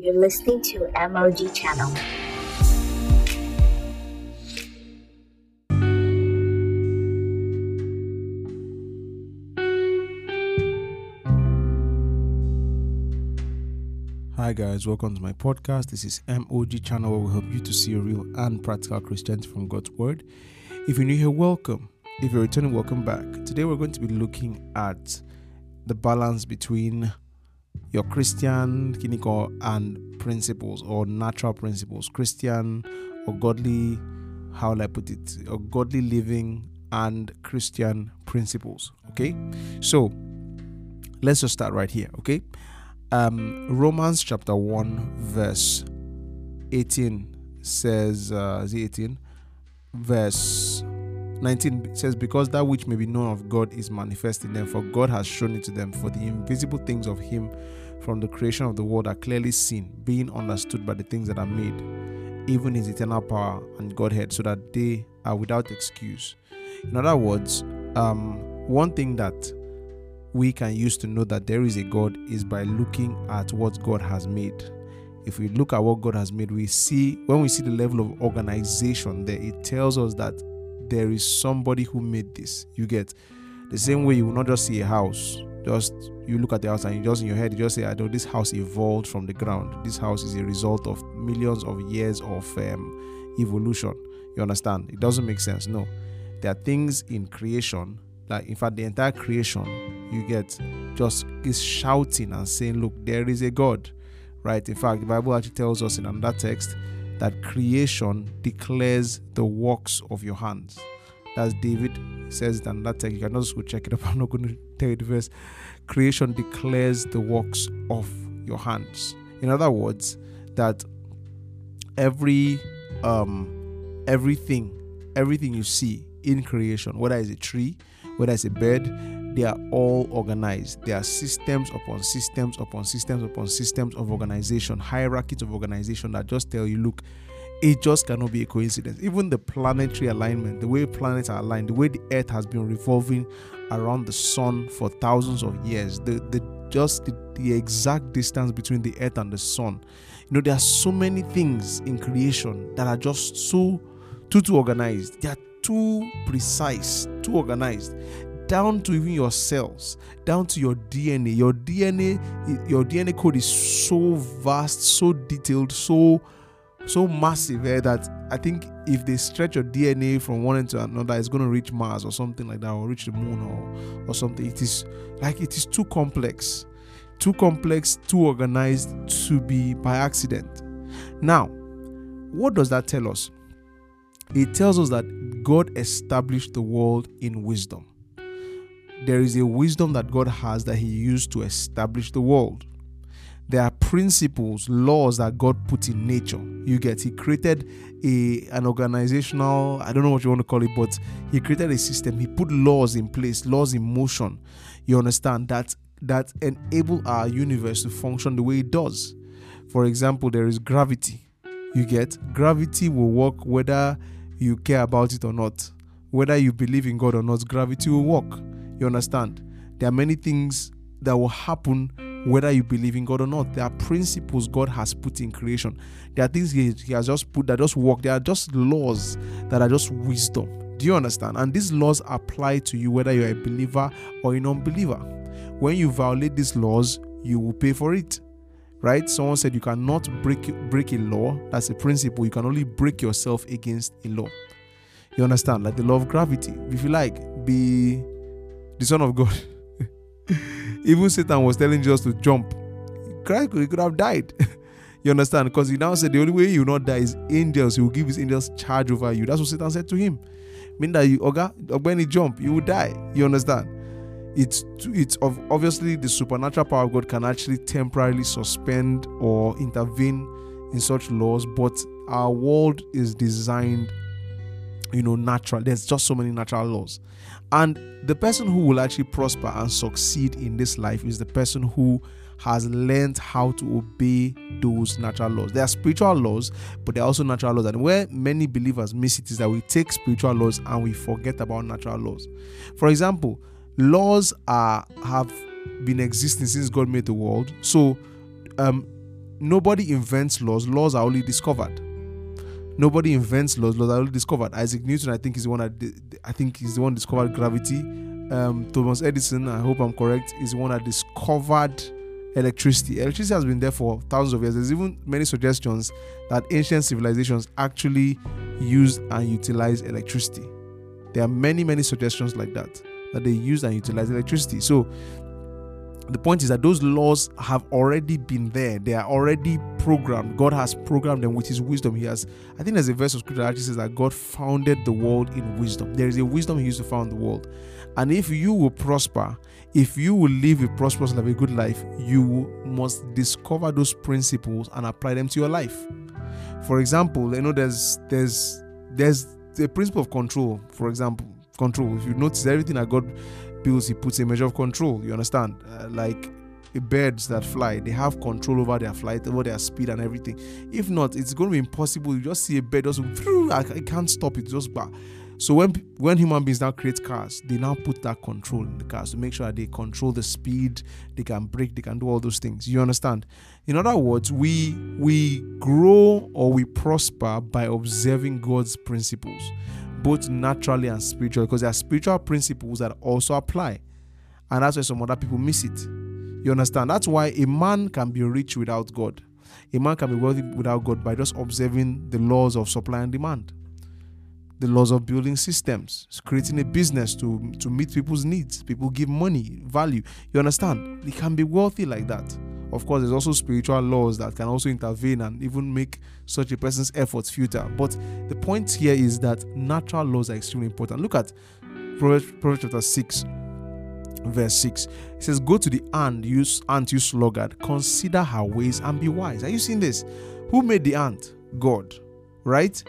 You're listening to MOG Channel. Hi guys, welcome to my podcast. This is MOG channel where we help you to see a real and practical Christianity from God's Word. If you're new here, welcome. If you're returning, welcome back. Today we're going to be looking at the balance between your Christian kiniko and principles or natural principles, Christian or godly, how will I put it, or godly living and Christian principles. Okay, so let's just start right here. Okay, um, Romans chapter 1, verse 18 says, uh, is it 18? Verse 19 says, Because that which may be known of God is manifest in them, for God has shown it to them, for the invisible things of Him from the creation of the world are clearly seen, being understood by the things that are made, even His eternal power and Godhead, so that they are without excuse. In other words, um, one thing that we can use to know that there is a God is by looking at what God has made. If we look at what God has made, we see when we see the level of organization there, it tells us that there is somebody who made this. You get the same way you will not just see a house, just you look at the house and you just in your head you just say, I know this house evolved from the ground. This house is a result of millions of years of um, evolution. You understand? It doesn't make sense. No, there are things in creation, like in fact, the entire creation you get just is shouting and saying, Look, there is a God. Right? In fact, the Bible actually tells us in another text that creation declares the works of your hands. That's David says that in that text. You can also go check it up. I'm not going to tell you the verse. Creation declares the works of your hands. In other words, that every um everything, everything you see in creation, whether it's a tree, whether it's a bird, they are all organized. There are systems upon systems upon systems upon systems of organization, hierarchies of organization that just tell you, look, it just cannot be a coincidence. Even the planetary alignment, the way planets are aligned, the way the earth has been revolving around the sun for thousands of years, the, the just the, the exact distance between the earth and the sun. You know, there are so many things in creation that are just so too too organized. They are too precise, too organized down to even your cells, down to your DNA. Your DNA, your DNA code is so vast, so detailed, so so massive eh, that I think if they stretch your DNA from one end to another, it's going to reach Mars or something like that, or reach the moon or or something. It is like it is too complex, too complex, too organized to be by accident. Now, what does that tell us? It tells us that God established the world in wisdom there is a wisdom that God has that He used to establish the world. Principles, laws that God put in nature. You get He created a an organizational, I don't know what you want to call it, but He created a system. He put laws in place, laws in motion. You understand that that enable our universe to function the way it does. For example, there is gravity. You get gravity will work whether you care about it or not. Whether you believe in God or not, gravity will work you understand? There are many things that will happen whether you believe in God or not. There are principles God has put in creation. There are things He, has just put that just work. There are just laws that are just wisdom. Do you understand? And these laws apply to you whether you're a believer or a non believer. When you violate these laws, you will pay for it. Right? Someone said you cannot break break a law. That's a principle. You can only break yourself against a law. You understand? Like the law of gravity. If you like, be the Son of God. Even Satan was telling Jesus to jump. Christ could, he could have died. you understand? Because he now said the only way you not die is angels. He will give his angels charge over you. That's what Satan said to him. Mean that you, Oga, when he jump, you will die. You understand? It's it's of obviously the supernatural power of God can actually temporarily suspend or intervene in such laws, but our world is designed you know natural there's just so many natural laws and the person who will actually prosper and succeed in this life is the person who has learned how to obey those natural laws. There are spiritual laws, but there are also natural laws. And where many believers miss it is that we take spiritual laws and we forget about natural laws. For example, laws are have been existing since God made the world. So um nobody invents laws, laws are only discovered. Nobody invents laws, laws are only discovered. Isaac Newton, I think, is the one that I think is the one discovered gravity. Um, Thomas Edison, I hope I'm correct, is the one that discovered electricity. Electricity has been there for thousands of years. There's even many suggestions that ancient civilizations actually used and utilized electricity. There are many, many suggestions like that that they use and utilize electricity. So the point is that those laws have already been there. They are already programmed. God has programmed them with His wisdom. He has, I think there's a verse of scripture that actually says that God founded the world in wisdom. There is a wisdom He used to found the world. And if you will prosper, if you will live a prosperous life, a good life, you must discover those principles and apply them to your life. For example, you know, there's there's there's the principle of control. For example, control. If you notice everything that God builds, He puts a measure of control. You understand? Uh, like birds that fly, they have control over their flight, over their speed and everything. If not, it's going to be impossible. You just see a bird just, I can't stop it, just bah. So when when human beings now create cars, they now put that control in the cars to make sure that they control the speed, they can brake, they can do all those things. You understand? In other words, we we grow or we prosper by observing God's principles, both naturally and spiritually, because there are spiritual principles that also apply. And that's why some other people miss it. You understand? That's why a man can be rich without God. A man can be wealthy without God by just observing the laws of supply and demand the laws of building systems, creating a business to, to meet people's needs. People give money, value. You understand? They can be wealthy like that. Of course, there's also spiritual laws that can also intervene and even make such a person's efforts futile. But the point here is that natural laws are extremely important. Look at Proverbs, Proverbs chapter 6, verse 6. It says, Go to the ant, use ant, you sluggard, consider her ways and be wise. Are you seeing this? Who made the ant? God, right?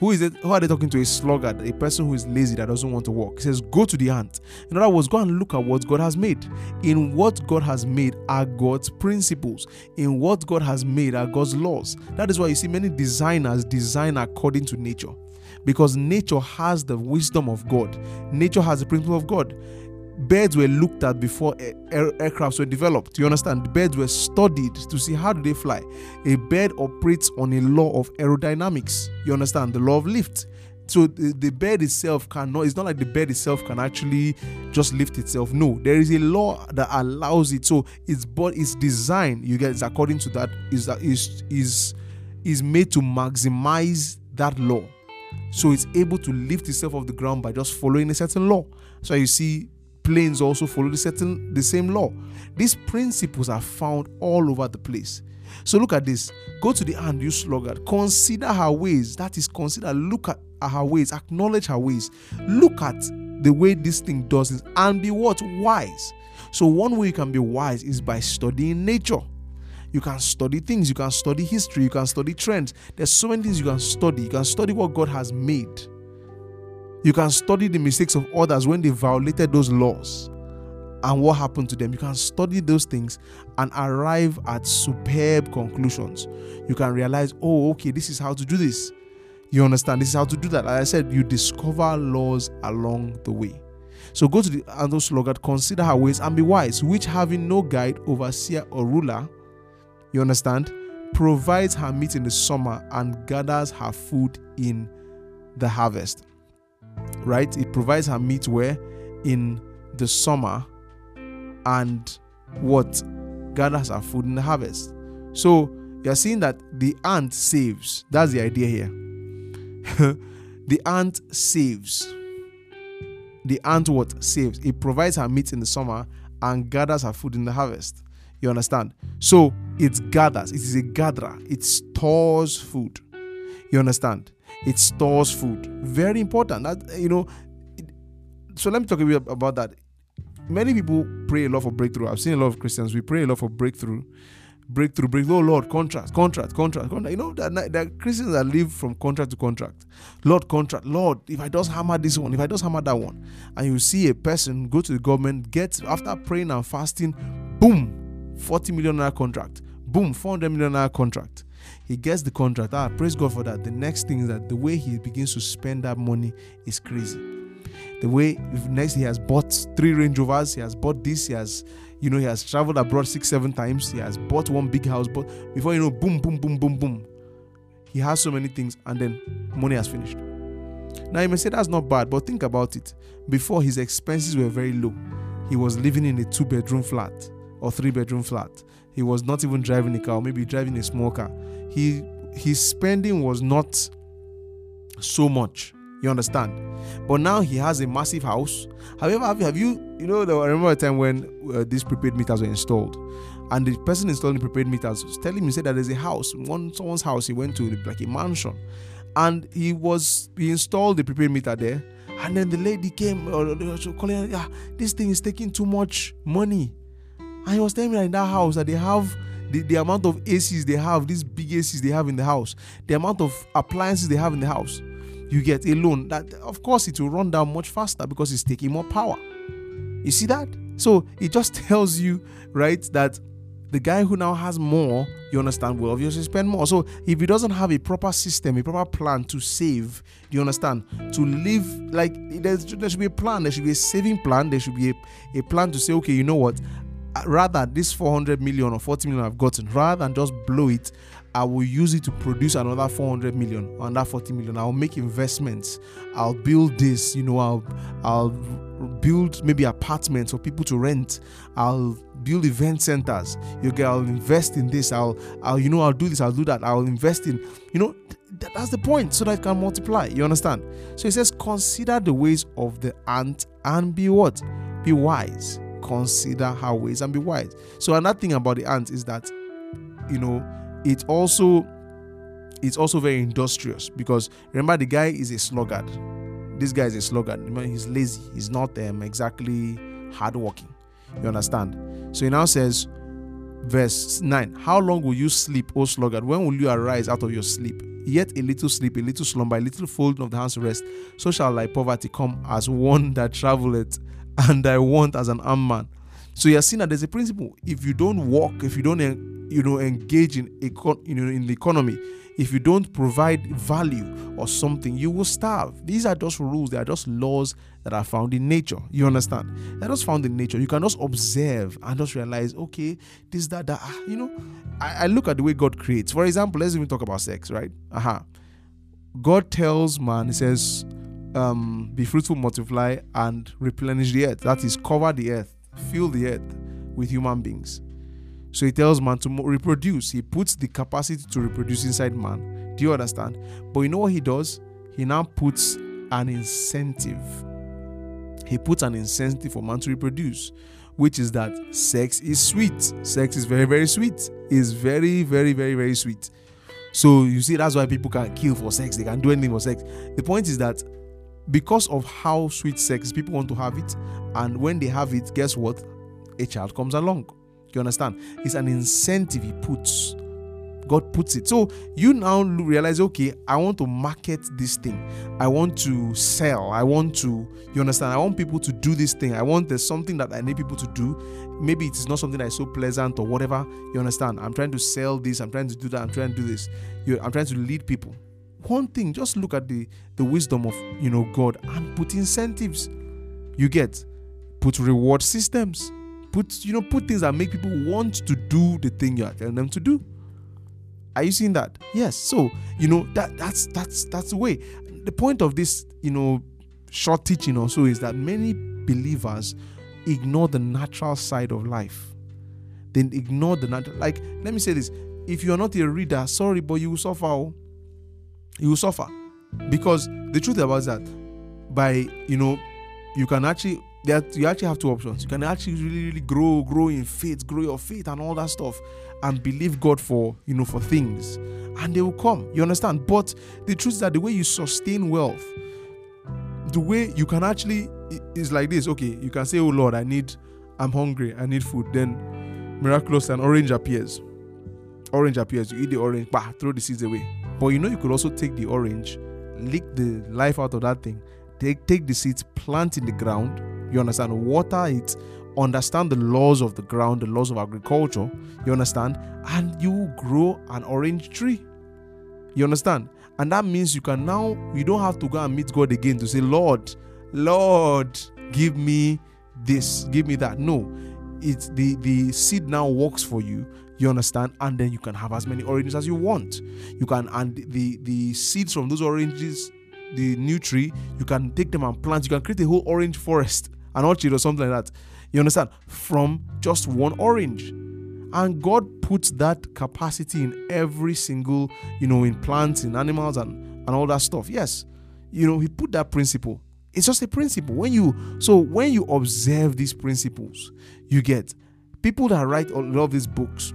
Who is it? Who are they talking to? A sluggard, a person who is lazy that doesn't want to work. He says, Go to the ant. In other words, go and look at what God has made. In what God has made are God's principles. In what God has made are God's laws. That is why you see many designers design according to nature. Because nature has the wisdom of God, nature has the principle of God birds were looked at before air- aircrafts were developed. You understand? Birds were studied to see how do they fly. A bird operates on a law of aerodynamics. You understand? The law of lift. So the, the bird itself cannot. It's not like the bird itself can actually just lift itself. No, there is a law that allows it. So its but its design, you get, is according to that is that is is is made to maximize that law. So it's able to lift itself off the ground by just following a certain law. So you see planes also follow the certain the same law. These principles are found all over the place. So look at this. Go to the ant, you sluggard. Consider her ways. That is, consider, look at her ways, acknowledge her ways. Look at the way this thing does it and be what? Wise. So one way you can be wise is by studying nature. You can study things, you can study history, you can study trends. There's so many things you can study. You can study what God has made. You can study the mistakes of others when they violated those laws and what happened to them. You can study those things and arrive at superb conclusions. You can realize, oh, okay, this is how to do this. You understand? This is how to do that. Like I said, you discover laws along the way. So go to the Ando sluggard, consider her ways and be wise, which having no guide, overseer, or ruler, you understand, provides her meat in the summer and gathers her food in the harvest right? It provides her meat where in the summer and what gathers her food in the harvest. So you're seeing that the ant saves. That's the idea here. the ant saves. The ant what saves? It provides her meat in the summer and gathers her food in the harvest. You understand? So it gathers, it is a gatherer, it stores food. You understand? It stores food. Very important. That you know. so let me talk a bit about that. Many people pray a lot for breakthrough. I've seen a lot of Christians. We pray a lot for breakthrough, breakthrough, breakthrough. Oh Lord, contract, contract, contract, contract. You know that there are Christians that live from contract to contract. Lord, contract. Lord, if I just hammer this one, if I just hammer that one, and you see a person go to the government, get after praying and fasting, boom, forty million naira contract, boom, four hundred million naira contract he gets the contract. Ah, praise God for that. The next thing is that the way he begins to spend that money is crazy. The way next he has bought three Range Rovers, he has bought this, he has You know, he has traveled abroad six, seven times. He has bought one big house, but before you know, boom, boom, boom, boom, boom. He has so many things, and then money has finished. Now you may say that's not bad, but think about it. Before his expenses were very low, he was living in a two-bedroom flat or three-bedroom flat. He was not even driving a car, maybe driving a small car. He his spending was not so much. You understand? But now he has a massive house. However, have you, have you, you know, I remember a time when uh, these prepaid meters were installed, and the person installing prepaid meters was telling me said that there's a house, one someone's house. He went to like a mansion, and he was he installed the prepaid meter there, and then the lady came or calling, yeah, this thing is taking too much money, and he was telling me that in that house that they have the, the amount of ACs they have, these big ACs they have in the house, the amount of appliances they have in the house, you get a loan that, of course, it will run down much faster because it's taking more power. You see that? So it just tells you, right, that the guy who now has more, you understand, will obviously spend more. So if he doesn't have a proper system, a proper plan to save, do you understand, to live like there should be a plan, there should be a saving plan, there should be a, a plan to say, okay, you know what, Uh, rather this 400 million or 40 million I've gotten, rather than just blow it, I will use it to produce another 400 million or another 40 million. I'll make investments. I'll build this, you know, I'll I'll build maybe apartments for people to rent. I'll build event centers. You get I'll invest in this. I'll I'll you know I'll do this, I'll do that. I'll invest in, you know, th- that's the point so that it can multiply. You understand? So it says consider the ways of the ant and be what? Be wise consider her ways and be wise. So another thing about the ant is that you know it also it's also very industrious because remember the guy is a sluggard. This guy is a sluggard. He's lazy. He's not um, exactly hardworking. You understand? So he now says, verse 9 How long will you sleep, O sluggard? When will you arise out of your sleep? Yet a little sleep, a little slumber, a little folding of the hands rest. So shall thy poverty come as one that travelleth and I want as an armed man. So you're seeing that there's a principle. If you don't work, if you don't, you know, engage in econ- you know, in the economy, if you don't provide value or something, you will starve. These are just rules. They are just laws that are found in nature. You understand? They're just found in nature. You can just observe and just realize, okay, this, that, that. Ah, you know, I, I look at the way God creates. For example, let's even talk about sex, right? Aha. Uh-huh. God tells man, He says, um, be fruitful, multiply, and replenish the earth. That is, cover the earth, fill the earth with human beings. So he tells man to reproduce. He puts the capacity to reproduce inside man. Do you understand? But you know what he does? He now puts an incentive. He puts an incentive for man to reproduce, which is that sex is sweet. Sex is very, very sweet. Is very, very, very, very sweet. So you see, that's why people can kill for sex. They can do anything for sex. The point is that because of how sweet sex people want to have it and when they have it guess what? A child comes along. You understand? It's an incentive he puts. God puts it. So you now realize okay i want to market this thing. I want to sell. I want to you understand? I want people to do this thing. I want there's something that i need people to do. Maybe it is not something that is so pleasant or whatever. You understand? I'm trying to sell this. I'm trying to do that. I'm trying to do this. I'm trying to lead people one thing just look at the the wisdom of you know god and put incentives. You get put reward systems. Put you know put things that make people want to do the thing you're telling them to do. Are you seeing that? Yes. So you know that that's that's that's the way. The point of this you know short teaching also is that many believers ignore the natural side of life. Then ignore the natural like let me say this. If you're not a reader sorry but you will suffer oh you will suffer. Because the truth about that by you know you can actually that you actually have two options. You can actually really really grow grow in faith grow your faith and all that stuff and believe god for you know for things. And they will come you understand? But the truth is that the way you sustain wealth the way you can actually is like this. Okay you can say oh lord i need i'm hungry i need food. Then miraculous an orange appears. Orange appears. You eat the orange bah, throw the seeds away but you know, you could also take the orange, lick the life out of that thing, take take the seeds, plant in the ground. You understand? Water it, understand the laws of the ground, the laws of agriculture. You understand? And you grow an orange tree. You understand? And that means you can now you don't have to go and meet God again to say, Lord, Lord, give me this, give me that. No, it's the the seed now works for you you understand and then you can have as many oranges as you want. You can and the the seeds from those oranges the new tree you can take them and plant. You can create a whole orange forest an orchard or something like that. You understand? From just one orange. And god puts that capacity in every single you know in plants in animals and and all that stuff. Yes. You know he put that principle. It's just a principle. When you so when you observe these principles you get people that write lot of these books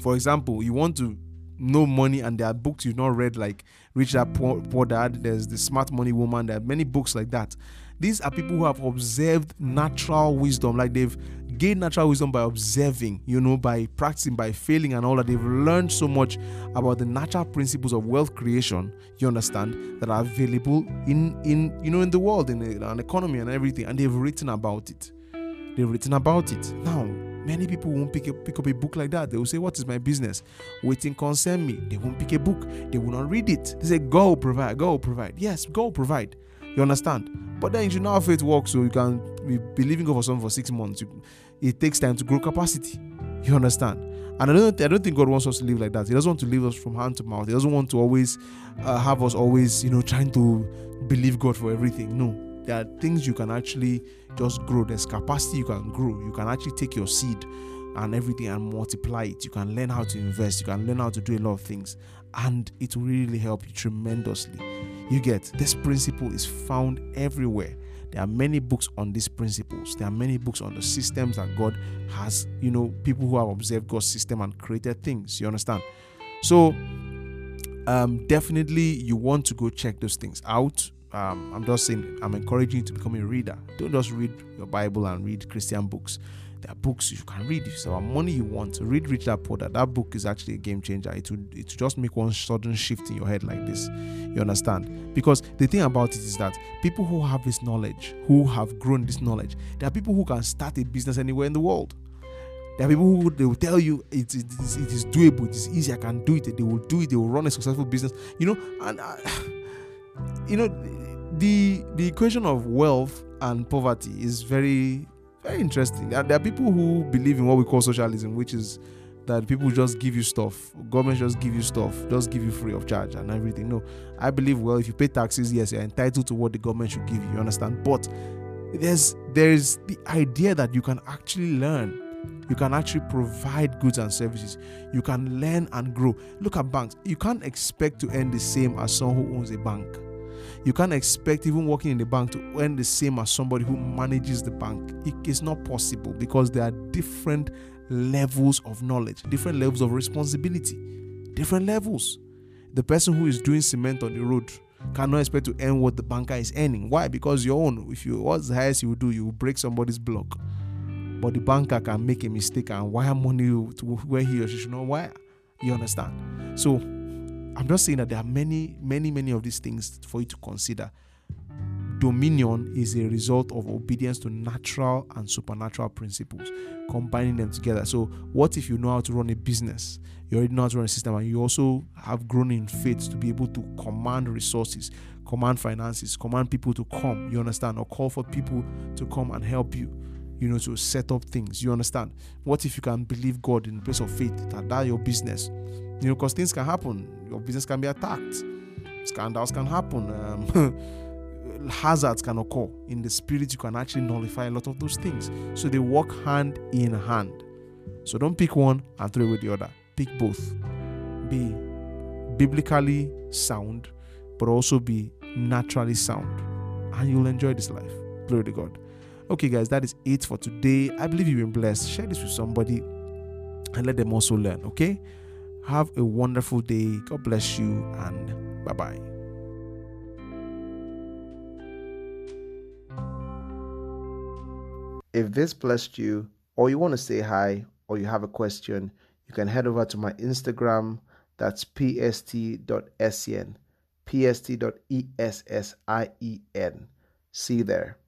for example you want to know money and there are books you've not read like rich dad poor, poor dad there's the smart money woman there are many books like that. These are people who have observed natural wisdom like they've gained natural wisdom by observing you know by practicing by failing and all that. They've learned so much about the natural principles of wealth creation you understand that are available in in you know in the world in an economy and everything and they've written about it. They've written about it. Now Many people won't pick, a, pick up a book like that. They will say, What is my business? Waiting concern me. They won't pick a book. They will not read it. They say, Go provide, go provide. Yes, go provide. You understand? But then you should know how faith works, so you can be believing God for something for six months. It takes time to grow capacity. You understand? And I don't, I don't think God wants us to live like that. He doesn't want to leave us from hand to mouth. He doesn't want to always uh, have us always, you know, trying to believe God for everything. No, there are things you can actually just grow. There's capacity you can grow. You can actually take your seed and everything and multiply it. You can learn how to invest. You can learn how to do a lot of things. And it will really help you tremendously. You get this principle is found everywhere. There are many books on these principles. There are many books on the systems that God has, you know, people who have observed God's system and created things. You understand? So, um, definitely you want to go check those things out um, I'm just saying, I'm encouraging you to become a reader. Don't just read your Bible and read Christian books. There are books you can read. If it's about money you want, read Rich Dad Poor Dad. That book is actually a game changer. It will, it will just make one sudden shift in your head like this. You understand? Because the thing about it is that people who have this knowledge, who have grown this knowledge, there are people who can start a business anywhere in the world. There are people who they will tell you it, it, is, it is doable, it is easy, I can do it. They will do it, they will run a successful business. You know, and you know the the equation of wealth and poverty is very very interesting. There are people who believe in what we call socialism, which is that people just give you stuff, government just give you stuff, just give you free of charge and everything. No, I believe well, if you pay taxes, yes, you're entitled to what the government should give you. You understand? But there's there's the idea that you can actually learn. You can actually provide goods and services. You can learn and grow. Look at banks. You can't expect to earn the same as someone who owns a bank you can't expect even working in the bank to earn the same as somebody who manages the bank. It is not possible because there are different levels of knowledge, different levels of responsibility, different levels. The person who is doing cement on the road cannot expect to earn what the banker is earning. Why? Because your own, if you what's the highest you will do, you will break somebody's block. But the banker can make a mistake and wire money to where he or she should not wire. You understand? So I'm just saying that there are many, many, many of these things for you to consider. Dominion is a result of obedience to natural and supernatural principles, combining them together. So, what if you know how to run a business? You already know how to run a system, and you also have grown in faith to be able to command resources, command finances, command people to come. You understand? Or call for people to come and help you you know, to set up things. You understand? What if you can believe God in the place of faith that that your business, you know, because things can happen. Your business can be attacked. Scandals can happen. Um, hazards can occur. In the spirit, you can actually nullify a lot of those things. So they work hand in hand. So don't pick one and throw away the other. Pick both. Be biblically sound, but also be naturally sound. And you'll enjoy this life. Glory to God. Okay, guys, that is it for today. I believe you've been blessed. Share this with somebody and let them also learn. Okay? Have a wonderful day. God bless you and bye bye. If this blessed you, or you want to say hi, or you have a question, you can head over to my Instagram. That's pst.sen, pst.essien. See you there.